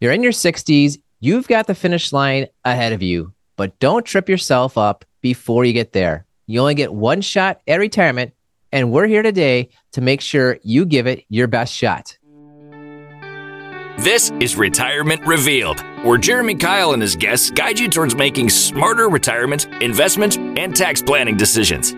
You're in your 60s, you've got the finish line ahead of you, but don't trip yourself up before you get there. You only get one shot at retirement, and we're here today to make sure you give it your best shot. This is Retirement Revealed, where Jeremy Keil and his guests guide you towards making smarter retirement, investment, and tax planning decisions.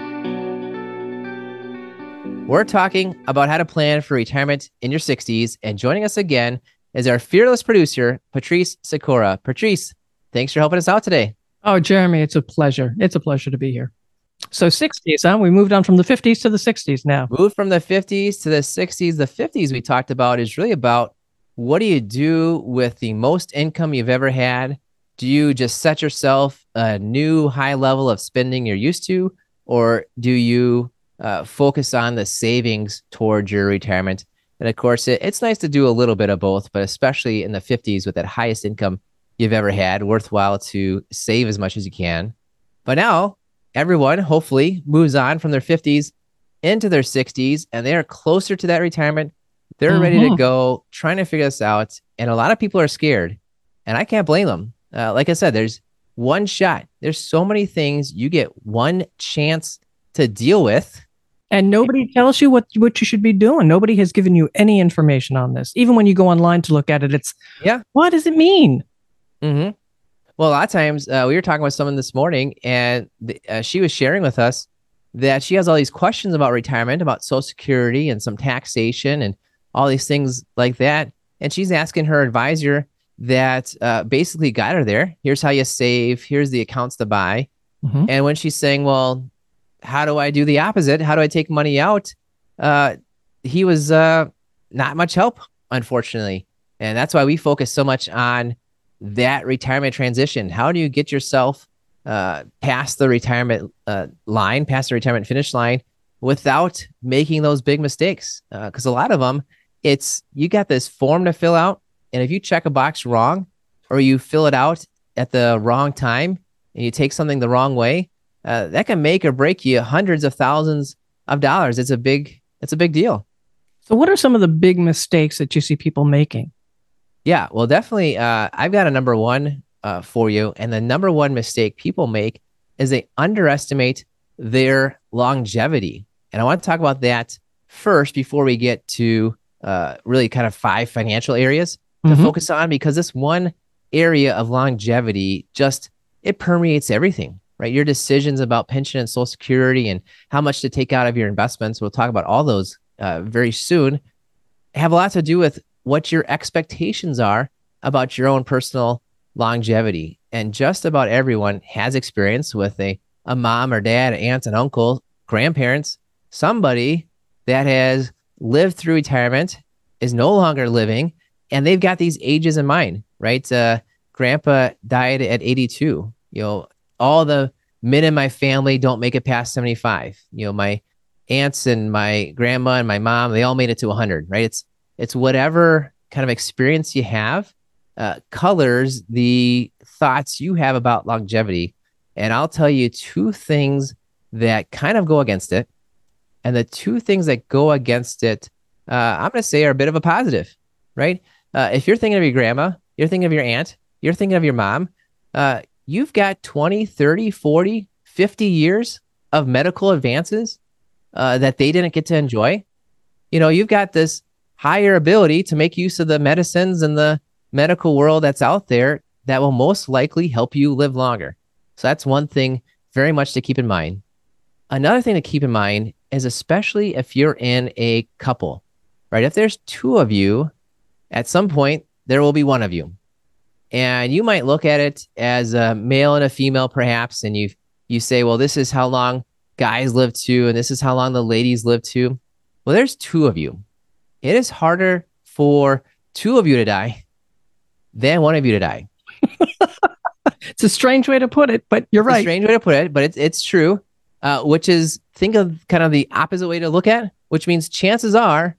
We're talking about how to plan for retirement in your 60s, and joining us again is our fearless producer, Patrice Sikora. Patrice, thanks for helping us out today. Oh, Jeremy, it's a pleasure. It's a pleasure to be here. So 60s, huh? We moved on from the 50s to the 60s now. Moved from the 50s to the 60s. The 50s we talked about is really about what do you do with the most income you've ever had? Do you just set yourself a new high level of spending you're used to, or do you uh, focus on the savings towards your retirement. And of course, it, it's nice to do a little bit of both, but especially in the 50s with that highest income you've ever had, worthwhile to save as much as you can. But now, everyone hopefully moves on from their 50s into their 60s and they're closer to that retirement. They're mm-hmm. ready to mm-hmm. go, trying to figure this out. And a lot of people are scared. And I can't blame them. Uh, like I said, there's one shot. There's so many things you get one chance to deal with and nobody tells you what what you should be doing. Nobody has given you any information on this. Even when you go online to look at it, it's yeah. What does it mean? Mm-hmm. Well, a lot of times uh, we were talking with someone this morning, and the, uh, she was sharing with us that she has all these questions about retirement, about Social Security, and some taxation, and all these things like that. And she's asking her advisor that uh, basically got her there. Here's how you save. Here's the accounts to buy. Mm-hmm. And when she's saying, "Well, how do I do the opposite? How do I take money out? Uh, he was uh, not much help, unfortunately. And that's why we focus so much on that retirement transition. How do you get yourself uh, past the retirement uh, line, past the retirement finish line without making those big mistakes? Because uh, a lot of them, it's you got this form to fill out. And if you check a box wrong or you fill it out at the wrong time and you take something the wrong way, uh, that can make or break you hundreds of thousands of dollars. It's a big, it's a big deal. So, what are some of the big mistakes that you see people making? Yeah, well, definitely. Uh, I've got a number one uh, for you, and the number one mistake people make is they underestimate their longevity. And I want to talk about that first before we get to uh, really kind of five financial areas to mm-hmm. focus on because this one area of longevity just it permeates everything right? Your decisions about pension and social security and how much to take out of your investments. We'll talk about all those uh, very soon. Have a lot to do with what your expectations are about your own personal longevity. And just about everyone has experience with a, a mom or dad, aunt and uncle, grandparents, somebody that has lived through retirement, is no longer living, and they've got these ages in mind, right? Uh, grandpa died at 82. You know, all the men in my family don't make it past 75. You know, my aunts and my grandma and my mom, they all made it to 100, right? It's it's whatever kind of experience you have uh, colors the thoughts you have about longevity. And I'll tell you two things that kind of go against it. And the two things that go against it, uh, I'm going to say are a bit of a positive, right? Uh, if you're thinking of your grandma, you're thinking of your aunt, you're thinking of your mom, uh, you've got 20, 30, 40, 50 years of medical advances uh, that they didn't get to enjoy. You know, you've got this higher ability to make use of the medicines and the medical world that's out there that will most likely help you live longer. So that's one thing very much to keep in mind. Another thing to keep in mind is especially if you're in a couple, right? If there's two of you, at some point there will be one of you and you might look at it as a male and a female perhaps and you you say well this is how long guys live to and this is how long the ladies live to. Well there's two of you. It is harder for two of you to die than one of you to die. It's a strange way to put it but you're it's right. strange way to put it but it's, it's true uh, which is think of kind of the opposite way to look at which means chances are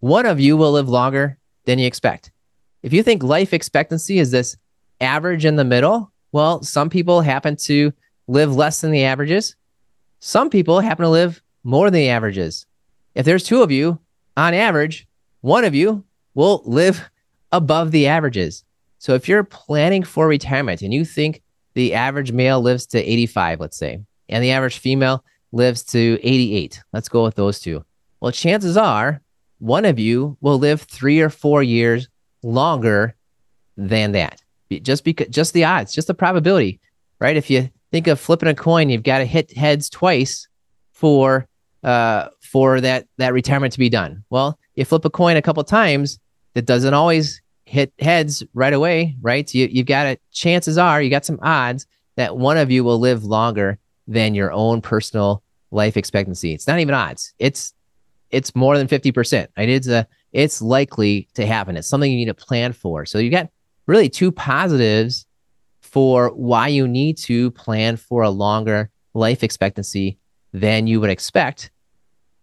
one of you will live longer than you expect if you think life expectancy is this average in the middle, well, some people happen to live less than the averages. Some people happen to live more than the averages. If there's two of you, on average, one of you will live above the averages. So if you're planning for retirement and you think the average male lives to 85, let's say, and the average female lives to 88, let's go with those two. Well, chances are one of you will live three or four years longer than that. Just because, just the odds, just the probability, right? If you think of flipping a coin, you've got to hit heads twice for uh, for that that retirement to be done. Well, you flip a coin a couple times, that doesn't always hit heads right away, right? So you, you've got a chances are you got some odds that one of you will live longer than your own personal life expectancy. It's not even odds. It's it's more than 50%. Right? It's a it's likely to happen. It's something you need to plan for. So you got really two positives for why you need to plan for a longer life expectancy than you would expect.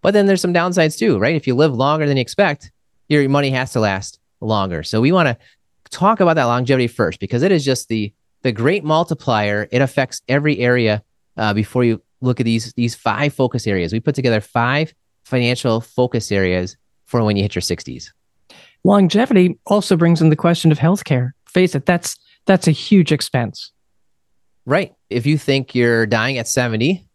But then there's some downsides too, right? If you live longer than you expect, your money has to last longer. So we want to talk about that longevity first because it is just the the great multiplier. It affects every area uh, before you look at these these five focus areas. We put together five financial focus areas for when you hit your 60s. Longevity also brings in the question of healthcare. Face it, that's that's a huge expense. Right. If you think you're dying at 70,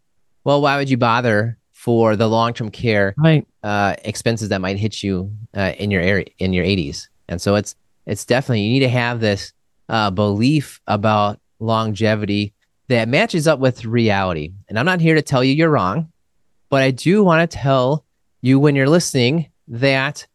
well, why would you bother for the long-term care right. uh, expenses that might hit you uh, in your area in your 80s? And so it's it's definitely you need to have this uh, belief about longevity that matches up with reality. And I'm not here to tell you you're wrong, but I do want to tell you when you're listening that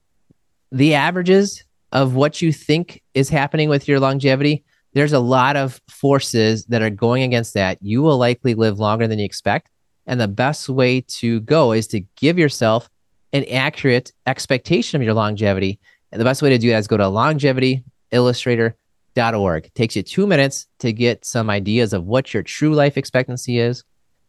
the averages of what you think is happening with your longevity, there's a lot of forces that are going against that. You will likely live longer than you expect. And the best way to go is to give yourself an accurate expectation of your longevity. And the best way to do that is go to longevityillustrator.org. It takes you two minutes to get some ideas of what your true life expectancy is,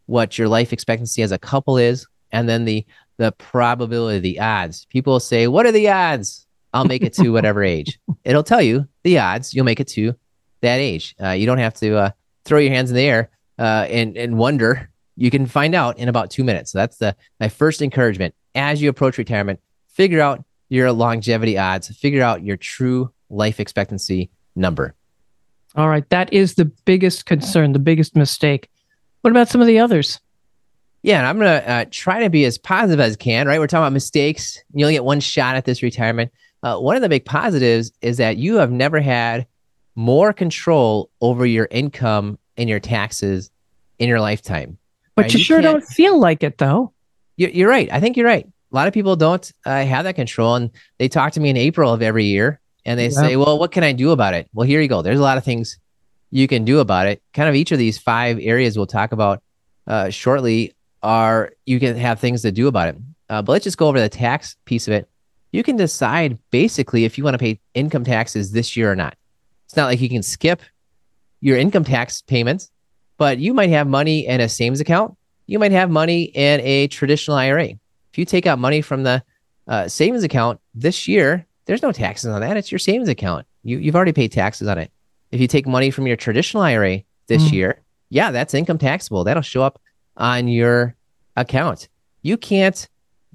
what your life expectancy as a couple is, and then the the probability, the odds. People say, What are the odds? I'll make it to whatever age. It'll tell you the odds you'll make it to that age. Uh, you don't have to uh, throw your hands in the air uh, and, and wonder. You can find out in about two minutes. So that's the my first encouragement. As you approach retirement, figure out your longevity odds, figure out your true life expectancy number. All right. That is the biggest concern, the biggest mistake. What about some of the others? Yeah, and I'm gonna uh, try to be as positive as I can. Right, we're talking about mistakes. You only get one shot at this retirement. Uh, one of the big positives is that you have never had more control over your income and your taxes in your lifetime. But right? you, you sure don't feel like it, though. You're, right. I think you're right. A lot of people don't uh, have that control, and they talk to me in April of every year, and they yeah. say, "Well, what can I do about it?" Well, here you go. There's a lot of things you can do about it. Kind of each of these five areas we'll talk about uh, shortly are you can have things to do about it. Uh, but let's just go over the tax piece of it. You can decide basically if you want to pay income taxes this year or not. It's not like you can skip your income tax payments, but you might have money in a savings account. You might have money in a traditional IRA. If you take out money from the uh, savings account this year, there's no taxes on that. It's your savings account. You, you've already paid taxes on it. If you take money from your traditional IRA this mm. year, yeah, that's income taxable. That'll show up on your account. You can't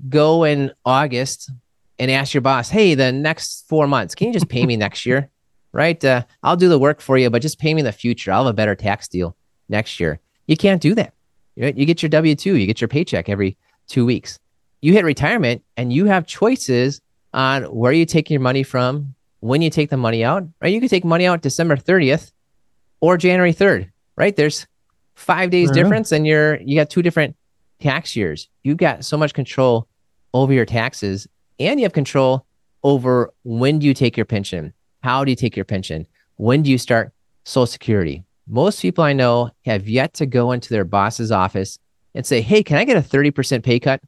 go in August and ask your boss, hey, the next four months, can you just pay me next year? Right? Uh, I'll do the work for you, but just pay me in the future. I'll have a better tax deal next year. You can't do that. Right? You get your W 2, you get your paycheck every two weeks. You hit retirement and you have choices on where you take your money from, when you take the money out, right? You can take money out December 30th or January 3rd, right? There's five days uh-huh. difference and you're, you got two different tax years. You've got so much control over your taxes and you have control over when do you take your pension? How do you take your pension? When do you start Social Security? Most people I know have yet to go into their boss's office and say, Hey, can I get a 30% pay cut?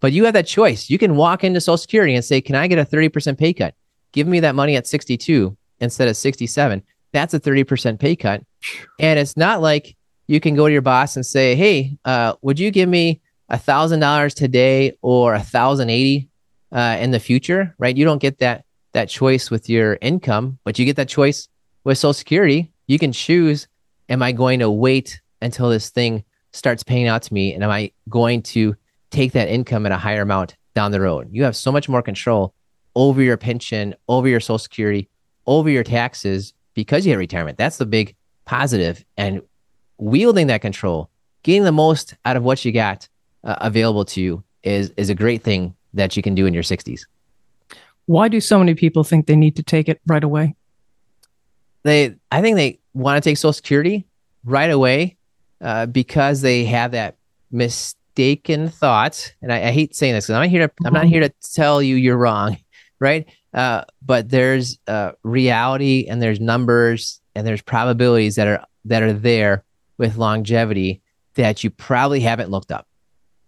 But you have that choice. You can walk into Social Security and say, Can I get a 30% pay cut? give me that money at 62 instead of 67, that's a 30% pay cut. And it's not like you can go to your boss and say, Hey, uh, would you give me a thousand dollars today or a thousand eighty uh, in the future? Right. You don't get that, that choice with your income, but you get that choice with social security. You can choose, am I going to wait until this thing starts paying out to me? And am I going to take that income at a higher amount down the road? You have so much more control over your pension, over your social security, over your taxes because you hit retirement. That's the big positive. And wielding that control, getting the most out of what you got uh, available to you is is a great thing that you can do in your 60s. Why do so many people think they need to take it right away? They, I think they want to take Social Security right away uh, because they have that mistaken thought. And I, I hate saying this because I'm not here to I'm not here to tell you you're wrong, right? Uh, but there's uh, reality and there's numbers and there's probabilities that are that are there with longevity that you probably haven't looked up.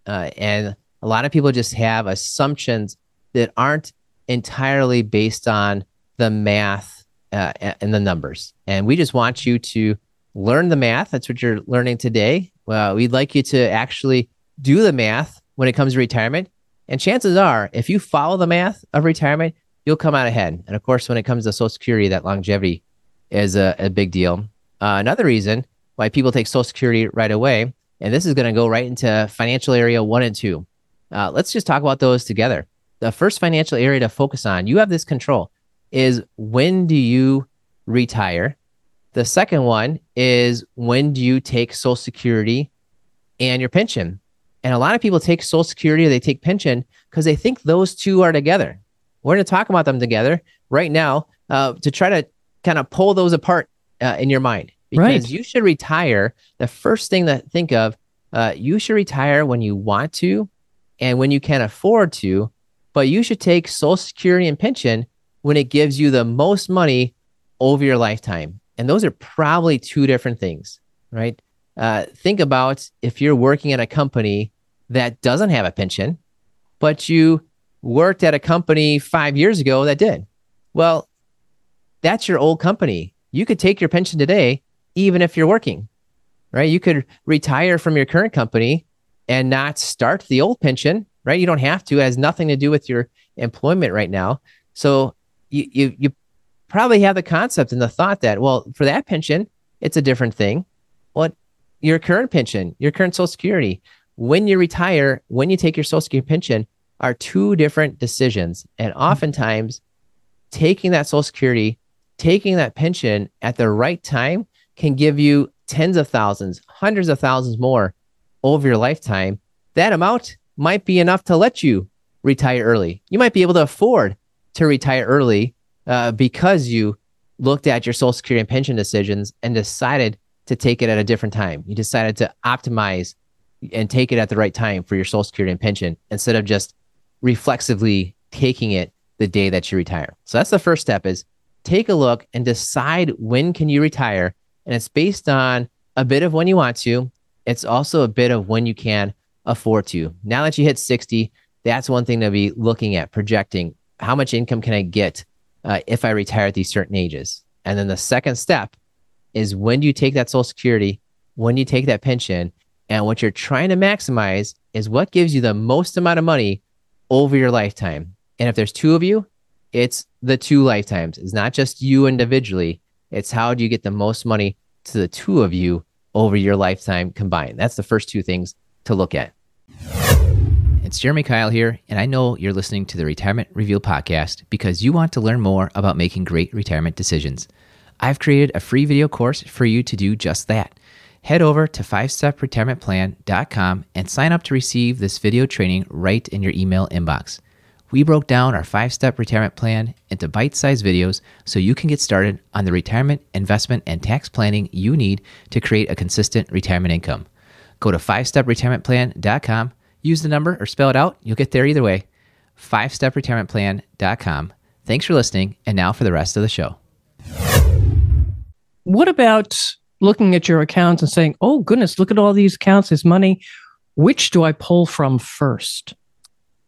Uh, and a lot of people just have assumptions that aren't entirely based on the math uh, and the numbers. And we just want you to learn the math. That's what you're learning today. Well, we'd like you to actually do the math when it comes to retirement. And chances are, if you follow the math of retirement, you'll come out ahead. And of course, when it comes to Social Security, that longevity is a, a big deal. Uh, another reason why people take Social Security right away, and this is going to go right into financial area one and two. Uh, let's just talk about those together. The first financial area to focus on, you have this control, is when do you retire? The second one is when do you take Social Security and your pension? And a lot of people take Social Security or they take pension because they think those two are together. We're going to talk about them together right now uh, to try to kind of pull those apart uh, in your mind. Because Right. you should retire. The first thing that think of, uh, you should retire when you want to and when you can afford to, but you should take Social Security and pension when it gives you the most money over your lifetime. And those are probably two different things, right? Uh, think about if you're working at a company that doesn't have a pension, but you worked at a company five years ago that did. Well, that's your old company. You could take your pension today, even if you're working, right? You could retire from your current company and not start the old pension, right? You don't have to. It has nothing to do with your employment right now. So you you you probably have the concept and the thought that well, for that pension, it's a different thing. What your current pension, your current Social Security, when you retire, when you take your Social Security pension, are two different decisions. And mm-hmm. oftentimes, taking that Social Security, taking that pension at the right time can give you tens of thousands, hundreds of thousands more over your lifetime. That amount might be enough to let you retire early. You might be able to afford to retire early uh, because you looked at your Social Security and pension decisions and decided to take it at a different time. You decided to optimize and take it at the right time for your Social Security and pension instead of just reflexively taking it the day that you retire. So that's the first step is take a look and decide when can you retire and it's based on a bit of when you want to. It's also a bit of when you can afford to. Now that you hit 60, that's one thing to be looking at, projecting how much income can I get uh, if I retire at these certain ages. And then the second step is when do you take that Social Security, when you take that pension, and what you're trying to maximize is what gives you the most amount of money over your lifetime. And if there's two of you, it's the two lifetimes. It's not just you individually. It's how do you get the most money to the two of you over your lifetime combined. That's the first two things to look at. It's Jeremy Keil here, and I know you're listening to the Retirement Reveal podcast because you want to learn more about making great retirement decisions. I've created a free video course for you to do just that. Head over to 5stepretirementplan.com and sign up to receive this video training right in your email inbox. We broke down our five step retirement plan into bite sized videos so you can get started on the retirement, investment, and tax planning you need to create a consistent retirement income. Go to 5stepretirementplan.com, use the number or spell it out. You'll get there either way. 5stepretirementplan.com. Thanks for listening. And now for the rest of the show. What about looking at your accounts and saying, oh, goodness, look at all these accounts, this money. Which do I pull from first?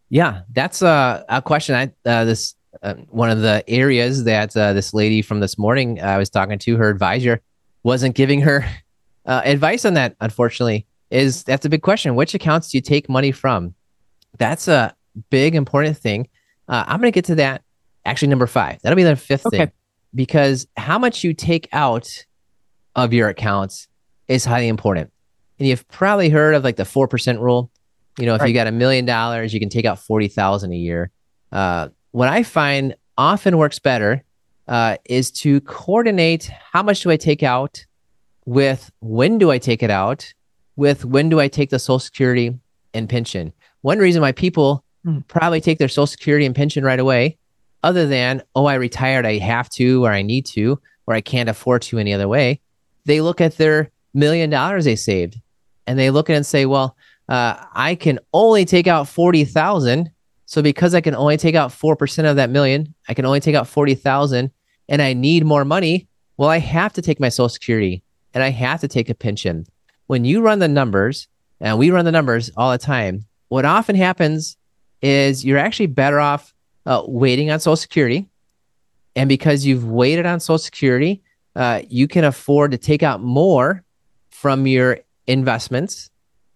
Yeah, that's a, a question. I uh, this uh, one of the areas that uh, this lady from this morning I was talking to, her advisor, wasn't giving her uh, advice on that. Unfortunately, is that's a big question. Which accounts do you take money from? That's a big important thing. Uh, I'm going to get to that. Actually, number five. That'll be the fifth Okay. thing because how much you take out of your accounts is highly important. And you've probably heard of like the four percent rule. You know, if you got a million dollars, you can take out forty thousand a year. Uh, what I find often works better uh, is to coordinate how much do I take out with when do I take it out with when do I take the Social Security and pension. One reason why people Mm. probably take their Social Security and pension right away, other than, oh, I retired, I have to, or I need to, or I can't afford to any other way, they look at their million dollars they saved and they look at it and say, well, uh, I can only take out 40,000. So because I can only take out 4% of that million, I can only take out 40,000 and I need more money. Well, I have to take my social security and I have to take a pension. When you run the numbers, and we run the numbers all the time, what often happens is you're actually better off uh, waiting on social security. And because you've waited on social security, uh, you can afford to take out more from your investments.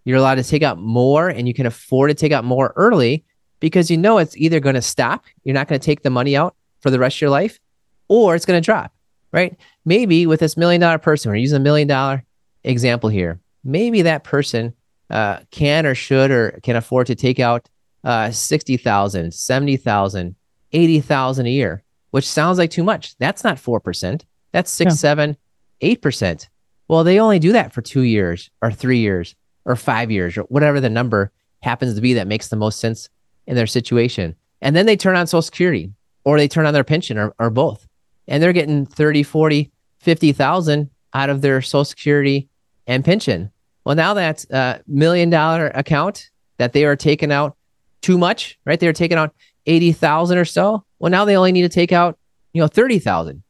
You're allowed to take out more and you can afford to take out more early because you know it's either going to stop, you're not going to take the money out for the rest of your life, or it's going to drop, right? Maybe with this million dollar person, we're using a million dollar example here. Maybe that person uh, can or should or can afford to take out uh, 60,000, 70,000, 80,000 a year, which sounds like too much. That's not 4%. That's six, Yeah. seven, eight percent. Well, they only do that for two years or three years or five years or whatever the number happens to be that makes the most sense in their situation. And then they turn on Social Security or they turn on their pension or, or both. And they're getting 30, 40, 50,000 out of their Social Security and pension. Well, now that uh, million dollar account that they are taking out too much, right? They're taking out 80,000 or so. Well, now they only need to take out, you know, 30,000,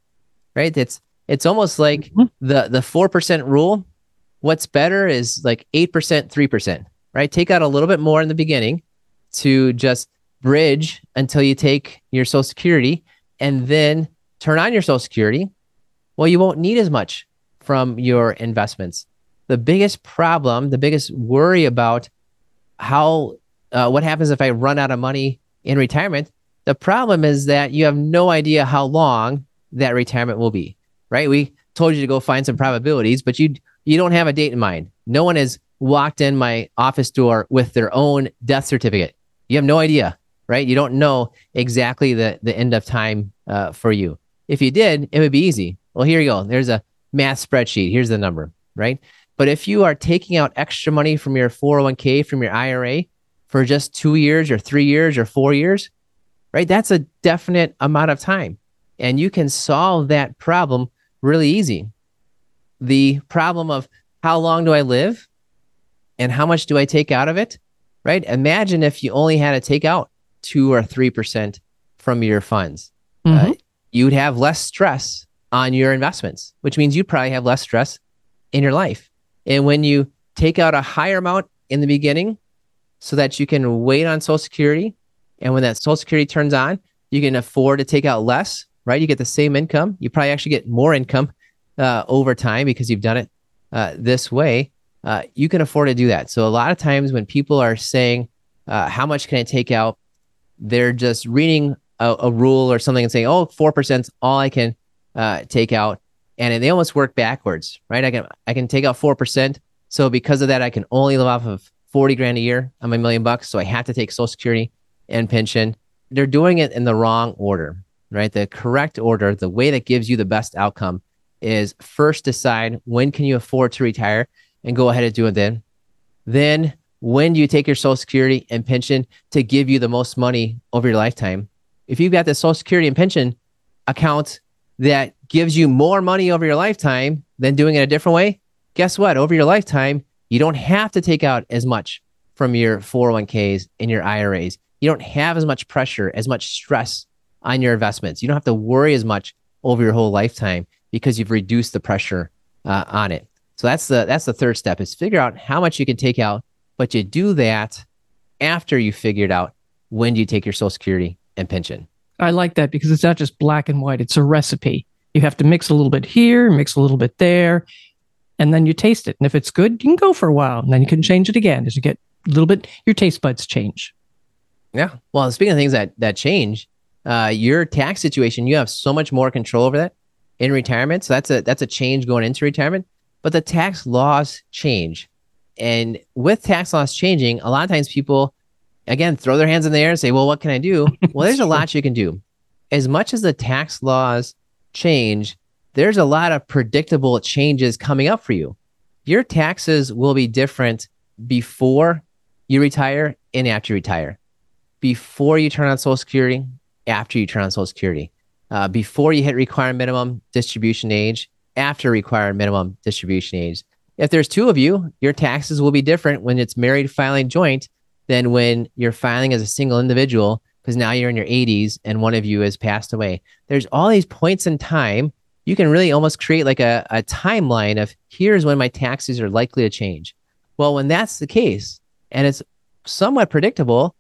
right? It's, it's almost like Mhm. the, the 4% rule. What's better is like 8%, 3%, right? Take out a little bit more in the beginning to just bridge until you take your social security and then turn on your social security. Well, you won't need as much from your investments. The biggest problem, the biggest worry about how uh, what happens if I run out of money in retirement. The problem is that you have no idea how long that retirement will be, right? We told you to go find some probabilities, but you you don't have a date in mind. No one has walked in my office door with their own death certificate. You have no idea, right? You don't know exactly the the end of time uh, for you. If you did, it would be easy. Well, here you go. There's a math spreadsheet. Here's the number, right? But if you are taking out extra money from your 401k, from your IRA for just two years or three years or four years, right? That's a definite amount of time. And you can solve that problem really easy. The problem of how long do I live and how much do I take out of it, right? Imagine if you only had to take out two or 3% from your funds. Mhm. Uh, you'd have less stress on your investments, which means you probably have less stress in your life. And when you take out a higher amount in the beginning so that you can wait on Social Security, and when that Social Security turns on, you can afford to take out less, right? You get the same income. You probably actually get more income uh, over time because you've done it uh, this way. Uh, you can afford to do that. So a lot of times when people are saying, uh, "How much can I take out?" they're just reading a, a rule or something and saying, "Oh, four percent is all I can uh, take out," and they almost work backwards, right? I can I can take out four percent, so because of that, I can only live off of forty grand a year on my million bucks, so I have to take Social Security and pension. They're doing it in the wrong order, right? The correct order, the way that gives you the best outcome, is first decide when can you afford to retire and go ahead and do it then. Then when do you take your Social Security and pension to give you the most money over your lifetime? If you've got the Social Security and pension account that gives you more money over your lifetime than doing it a different way, guess what? Over your lifetime, you don't have to take out as much from your 401ks and your IRAs. You don't have as much pressure, as much stress on your investments. You don't have to worry as much over your whole lifetime because you've reduced the pressure uh, on it. So that's the that's the third step is figure out how much you can take out, but you do that after you figured out when do you take your Social Security and pension. I like that because it's not just black and white, it's a recipe. You have to mix a little bit here, mix a little bit there, and then you taste it. And if it's good, you can go for a while. And then you can change it again as you get a little bit, your taste buds change. Yeah. Well, speaking of things that that change, uh, your tax situation, you have so much more control over that in retirement. So that's a that's a change going into retirement. But the tax laws change, and with tax laws changing, a lot of times people, again, throw their hands in the air and say, "Well, what can I do?" well, there's a lot you can do. As much as the tax laws change, there's a lot of predictable changes coming up for you. Your taxes will be different before you retire and after you retire. Before you turn on Social Security, after you turn on Social Security. Uh, before you hit required minimum distribution age, after required minimum distribution age. If there's two of you, your taxes will be different when it's married filing joint than when you're filing as a single individual because now you're in your 80s and one of you has passed away. There's all these points in time. You can really almost create like a, a timeline of here's when my taxes are likely to change. Well, when that's the case and it's somewhat predictable,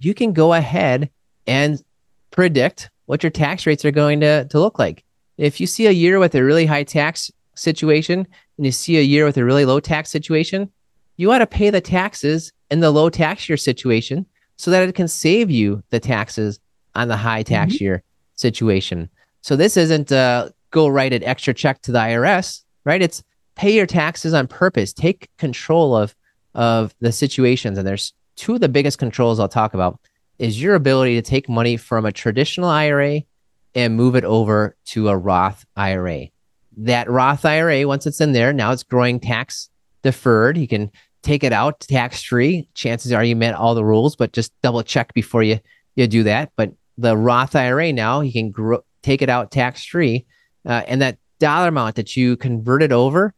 you can go ahead and predict what your tax rates are going to, to look like. If you see a year with a really high tax situation and you see a year with a really low tax situation, you ought to pay the taxes in the low tax year situation so that it can save you the taxes on the high tax mm-hmm. year situation. So this isn't uh, go write an extra check to the IRS, right? It's pay your taxes on purpose. Take control of of the situations. And there's two of the biggest controls I'll talk about is your ability to take money from a traditional IRA and move it over to a Roth IRA. That Roth IRA, once it's in there, now it's growing tax deferred. You can take it out tax free. Chances are you met all the rules, but just double check before you you do that. But the Roth IRA now you can grow, take it out tax free, uh, and that dollar amount that you converted over,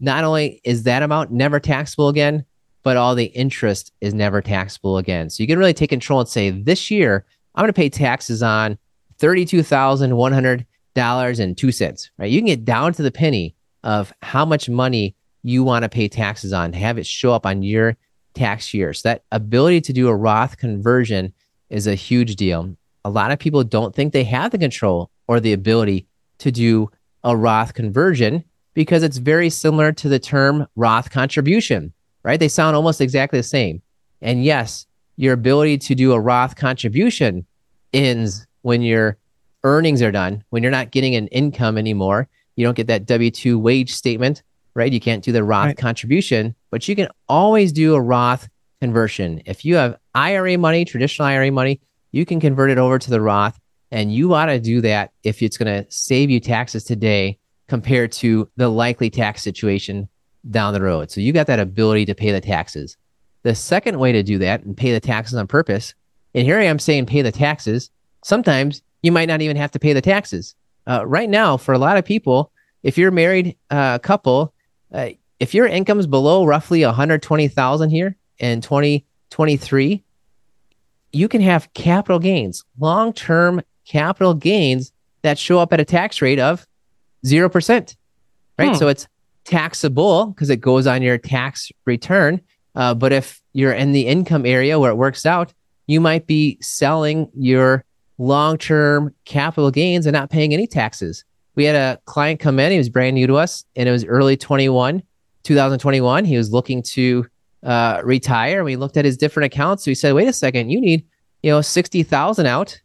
not only is that amount never taxable again, but all the interest is never taxable again. So you can really take control and say, this year I'm going to pay taxes on thirty-two thousand one hundred dollars and two cents. Right? You can get down to the penny of how much money you want to pay taxes on, have it show up on your tax year. So that ability to do a Roth conversion is a huge deal. A lot of people don't think they have the control or the ability to do a Roth conversion because it's very similar to the term Roth contribution, right? They sound almost exactly the same. And yes, your ability to do a Roth contribution ends when your earnings are done, when you're not getting an income anymore. You don't get that W 2 wage statement right? You can't do the Roth right. contribution, but you can always do a Roth conversion. If you have IRA money, traditional IRA money, you can convert it over to the Roth. And you ought to do that if it's going to save you taxes today compared to the likely tax situation down the road. So you got that ability to pay the taxes. The second way to do that and pay the taxes on purpose, and here I am saying pay the taxes. Sometimes you might not even have to pay the taxes. Uh, right now, for a lot of people, if you're married uh, couple uh, if your income is below roughly 120,000 here in 2023, you can have capital gains, long-term capital gains that show up at a tax rate of 0%. Right? Hmm. So it's taxable because it goes on your tax return. Uh, but if you're in the income area where it works out, you might be selling your long term capital gains and not paying any taxes we had a client come in. He was brand new to us, and it was early 21, 2021. He was looking to uh, retire. We looked at his different accounts. So we said, wait a second, you need, you know, 60,000 out,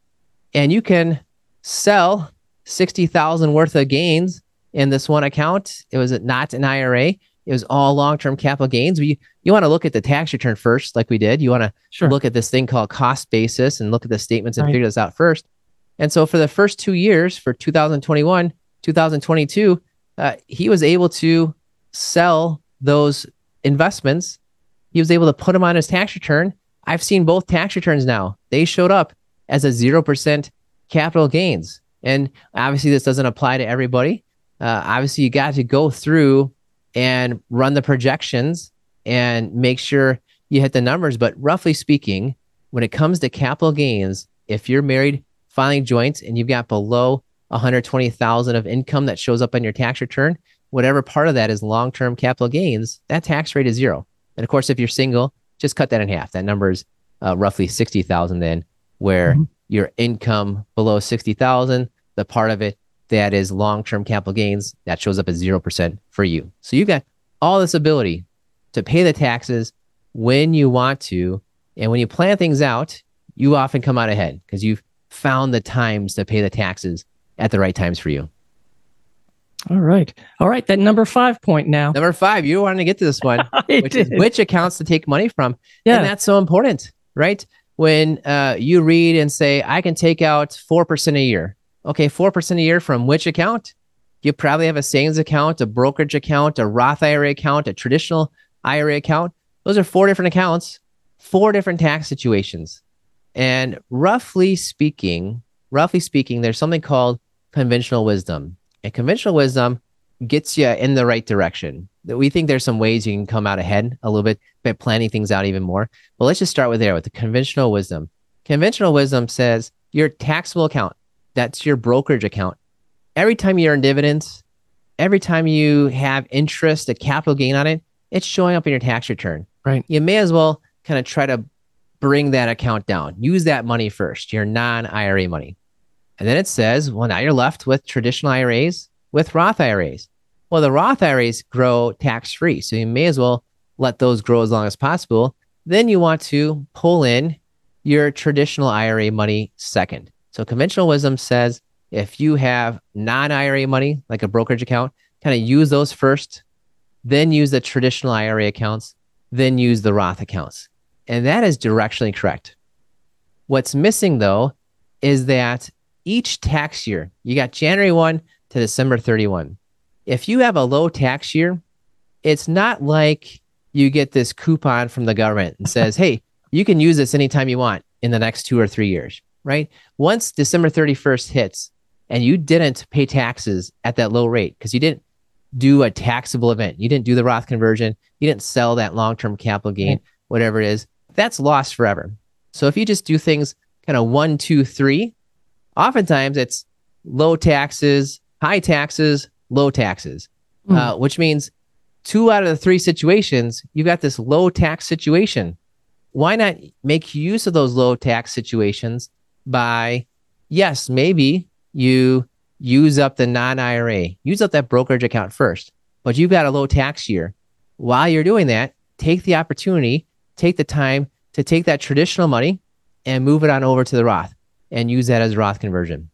and you can sell 60,000 worth of gains in this one account. It was not an IRA. It was all long-term capital gains. We, you want to look at the tax return first, like we did. You want to sure. look at this thing called cost basis and look at the statements and right. figure this out first. And so for the first two years, for 2021, 2022, uh, he was able to sell those investments. He was able to put them on his tax return. I've seen both tax returns now. They showed up as a 0% capital gains. And obviously, this doesn't apply to everybody. Uh, obviously, you got to go through and run the projections and make sure you hit the numbers. But roughly speaking, when it comes to capital gains, if you're married filing joints and you've got below 120,000 of income that shows up on your tax return, whatever part of that is long-term capital gains, that tax rate is zero. And of course, if you're single, just cut that in half. That number is uh, roughly 60,000 then, where mm-hmm. your income below 60,000, the part of it that is long-term capital gains, that shows up as 0% for you. So you've got all this ability to pay the taxes when you want to. And when you plan things out, you often come out ahead because you've found the times to pay the taxes at the right times for you. All right. All right. That number five point now. Number five, you wanted to get to this one, which did. is which accounts to take money from. Yeah. And that's so important, right? When uh, you read and say, I can take out 4% a year. Okay, 4% a year from which account? You probably have a savings account, a brokerage account, a Roth IRA account, a traditional IRA account. Those are four different accounts, four different tax situations. And roughly speaking, roughly speaking, there's something called conventional wisdom. And conventional wisdom gets you in the right direction. We think there's some ways you can come out ahead a little bit by planning things out even more. But let's just start with there with the conventional wisdom. Conventional wisdom says your taxable account, that's your brokerage account. Every time you earn dividends, every time you have interest, a capital gain on it, it's showing up in your tax return. Right. You may as well kind of try to bring that account down. Use that money first, your non IRA money. And then it says, well, now you're left with traditional IRAs with Roth IRAs. Well, the Roth IRAs grow tax free. So you may as well let those grow as long as possible. Then you want to pull in your traditional IRA money second. So conventional wisdom says if you have non IRA money, like a brokerage account, kind of use those first, then use the traditional IRA accounts, then use the Roth accounts. And that is directionally correct. What's missing though is that each tax year, you got January 1 to December 31. If you have a low tax year, it's not like you get this coupon from the government and says, hey, you can use this anytime you want in the next two or three years, right? Once December 31st hits and you didn't pay taxes at that low rate because you didn't do a taxable event, you didn't do the Roth conversion, you didn't sell that long term capital gain, whatever it is, that's lost forever. So if you just do things kind of one, two, three, oftentimes it's low taxes, high taxes, low taxes, mm. uh, which means two out of the three situations, you've got this low tax situation. Why not make use of those low tax situations by, yes, maybe you use up the non IRA, use up that brokerage account first, but you've got a low tax year. While you're doing that, take the opportunity, take the time to take that traditional money and move it on over to the Roth and use that as Roth conversion.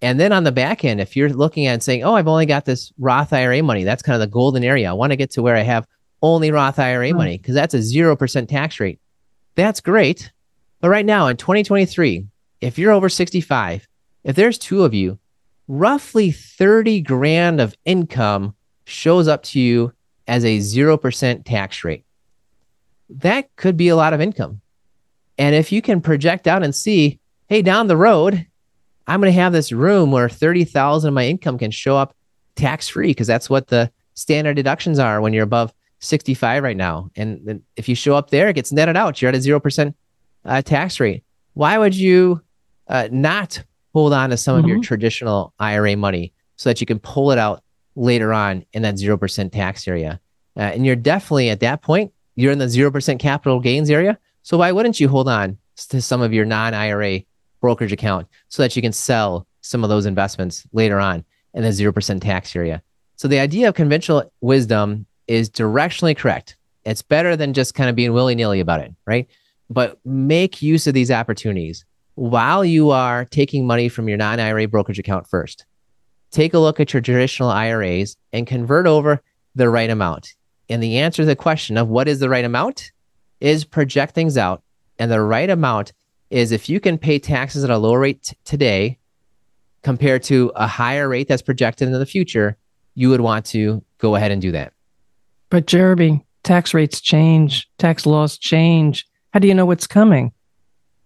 And then on the back end, if you're looking at saying, oh, I've only got this Roth IRA money, that's kind of the golden area. I want to get to where I have only Roth IRA money because that's a 0% tax rate. That's great. But right now in 2023, if you're over 65, if there's two of you, roughly 30 grand of income shows up to you as a 0% tax rate. That could be a lot of income. And if you can project out and see, hey, down the road, I'm going to have this room where 30,000 of my income can show up tax free because that's what the standard deductions are when you're above 65 right now. And if you show up there, it gets netted out. You're at a 0% uh, tax rate. Why would you uh, not hold on to some mm-hmm. of your mm-hmm. traditional IRA money so that you can pull it out later on in that 0% tax area? Uh, and you're definitely at that point, you're in the 0% capital gains area. So why wouldn't you hold on to some of your non IRA brokerage account so that you can sell some of those investments later on in the 0% tax area. So the idea of conventional wisdom is directionally correct. It's better than just kind of being willy nilly about it, right? But make use of these opportunities while you are taking money from your non IRA brokerage account first. Take a look at your traditional IRAs and convert over the right amount. And the answer to the question of what is the right amount is project things out. And the right amount is if you can pay taxes at a lower rate t- today compared to a higher rate that's projected in the future, you would want to go ahead and do that. But Jeremy, tax rates change, tax laws change. How do you know what's coming?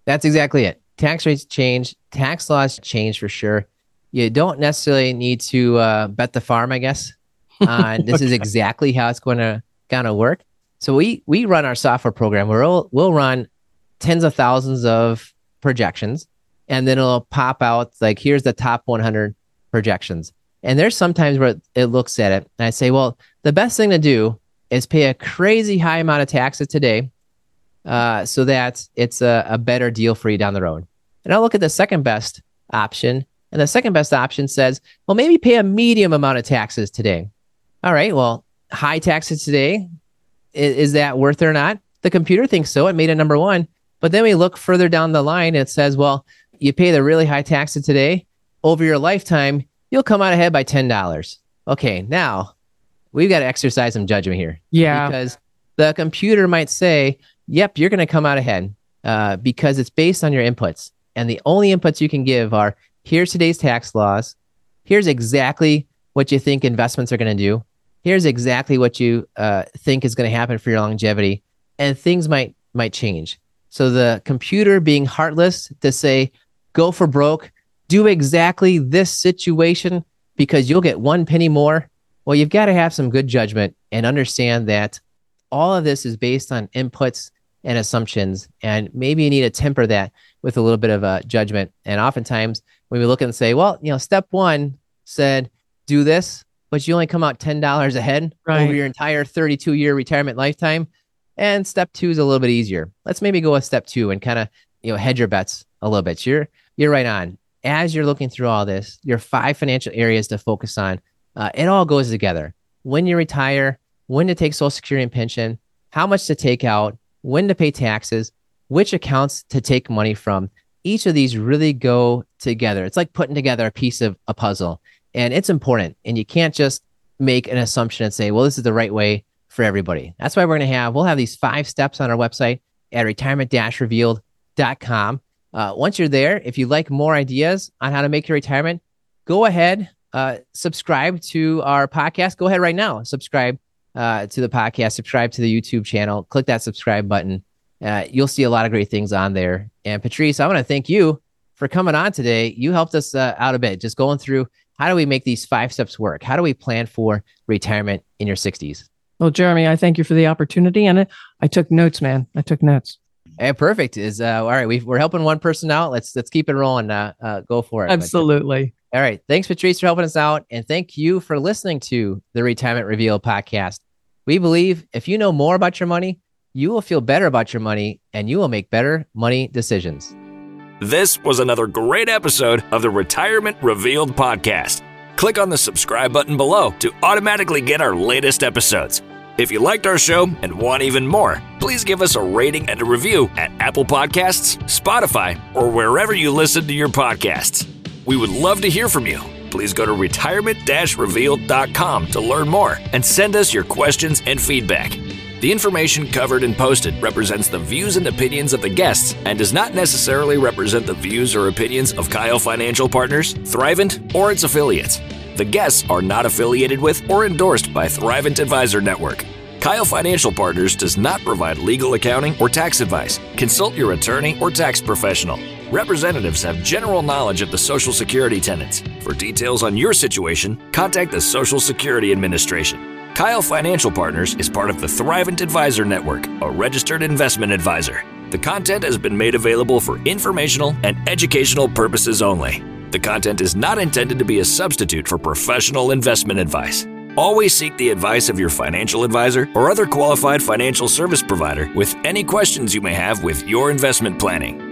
That's exactly it. Tax rates change, tax laws change for sure. You don't necessarily need to uh, bet the farm, I guess. Uh, this okay. is exactly how it's going to kind of work. So we we run our software program. We'll we'll run tens of thousands of projections and then it'll pop out like here's the top 100 projections and there's sometimes where it looks at it and i say well the best thing to do is pay a crazy high amount of taxes today uh, so that it's a, a better deal for you down the road and i'll look at the second best option and the second best option says well maybe pay a medium amount of taxes today all right well high taxes today is, is that worth it or not the computer thinks so it made it number one but then we look further down the line, and it says, well, you pay the really high taxes today. Over your lifetime, you'll come out ahead by $10. Okay, now we've got to exercise some judgment here. Yeah. Because the computer might say, yep, you're going to come out ahead uh, because it's based on your inputs. And the only inputs you can give are here's today's tax laws. Here's exactly what you think investments are going to do. Here's exactly what you uh, think is going to happen for your longevity, and things might might change. So the computer being heartless to say, go for broke, do exactly this situation because you'll get one penny more. Well, you've got to have some good judgment and understand that all of this is based on inputs and assumptions. And maybe you need to temper that with a little bit of a judgment. And oftentimes when we look and say, well, you know, step one said, do this, but you only come out $10 ahead right. over your entire 32 year retirement lifetime. And step two is a little bit easier. Let's maybe go with step two and kind of, you know, hedge your bets a little bit. You're, you're right on. As you're looking through all this, your five financial areas to focus on, uh, it all goes together. When you retire, when to take Social Security and pension, how much to take out, when to pay taxes, which accounts to take money from. Each of these really go together. It's like putting together a piece of a puzzle, and it's important. And you can't just make an assumption and say, well, this is the right way for everybody. That's why we're going to have, we'll have these five steps on our website at retirement revealed.com. Uh, once you're there, if you like more ideas on how to make your retirement, go ahead, uh, subscribe to our podcast. Go ahead right now, subscribe uh, to the podcast, subscribe to the YouTube channel, click that subscribe button. Uh, you'll see a lot of great things on there. And Patrice, I want to thank you for coming on today. You helped us uh, out a bit, just going through how do we make these five steps work? How do we plan for retirement in your 60s? Well, Jeremy, I thank you for the opportunity, and I took notes, man. I took notes. Hey, perfect. Is uh, all right. we are helping one person out. Let's let's keep it rolling. Uh, uh go for it. Absolutely. All right. Thanks, Patrice, for helping us out, and thank you for listening to the Retirement Reveal podcast. We believe if you know more about your money, you will feel better about your money and you will make better money decisions. This was another great episode of the Retirement Revealed podcast. Click on the subscribe button below to automatically get our latest episodes. If you liked our show and want even more, please give us a rating and a review at Apple Podcasts, Spotify, or wherever you listen to your podcasts. We would love to hear from you please go to retirement revealed.com to learn more and send us your questions and feedback. The information covered and posted represents the views and opinions of the guests and does not necessarily represent the views or opinions of Keil Financial Partners, Thrivent, or its affiliates. The guests are not affiliated with or endorsed by Thrivent Advisor Network. Keil Financial Partners does not provide legal accounting or tax advice. Consult your attorney or tax professional. Representatives have general knowledge of the Social Security tenants. For details on your situation, contact the Social Security Administration. Keil Financial Partners is part of the Thrivent Advisor Network, a registered investment advisor. The content has been made available for informational and educational purposes only. The content is not intended to be a substitute for professional investment advice. Always seek the advice of your financial advisor or other qualified financial service provider with any questions you may have with your investment planning.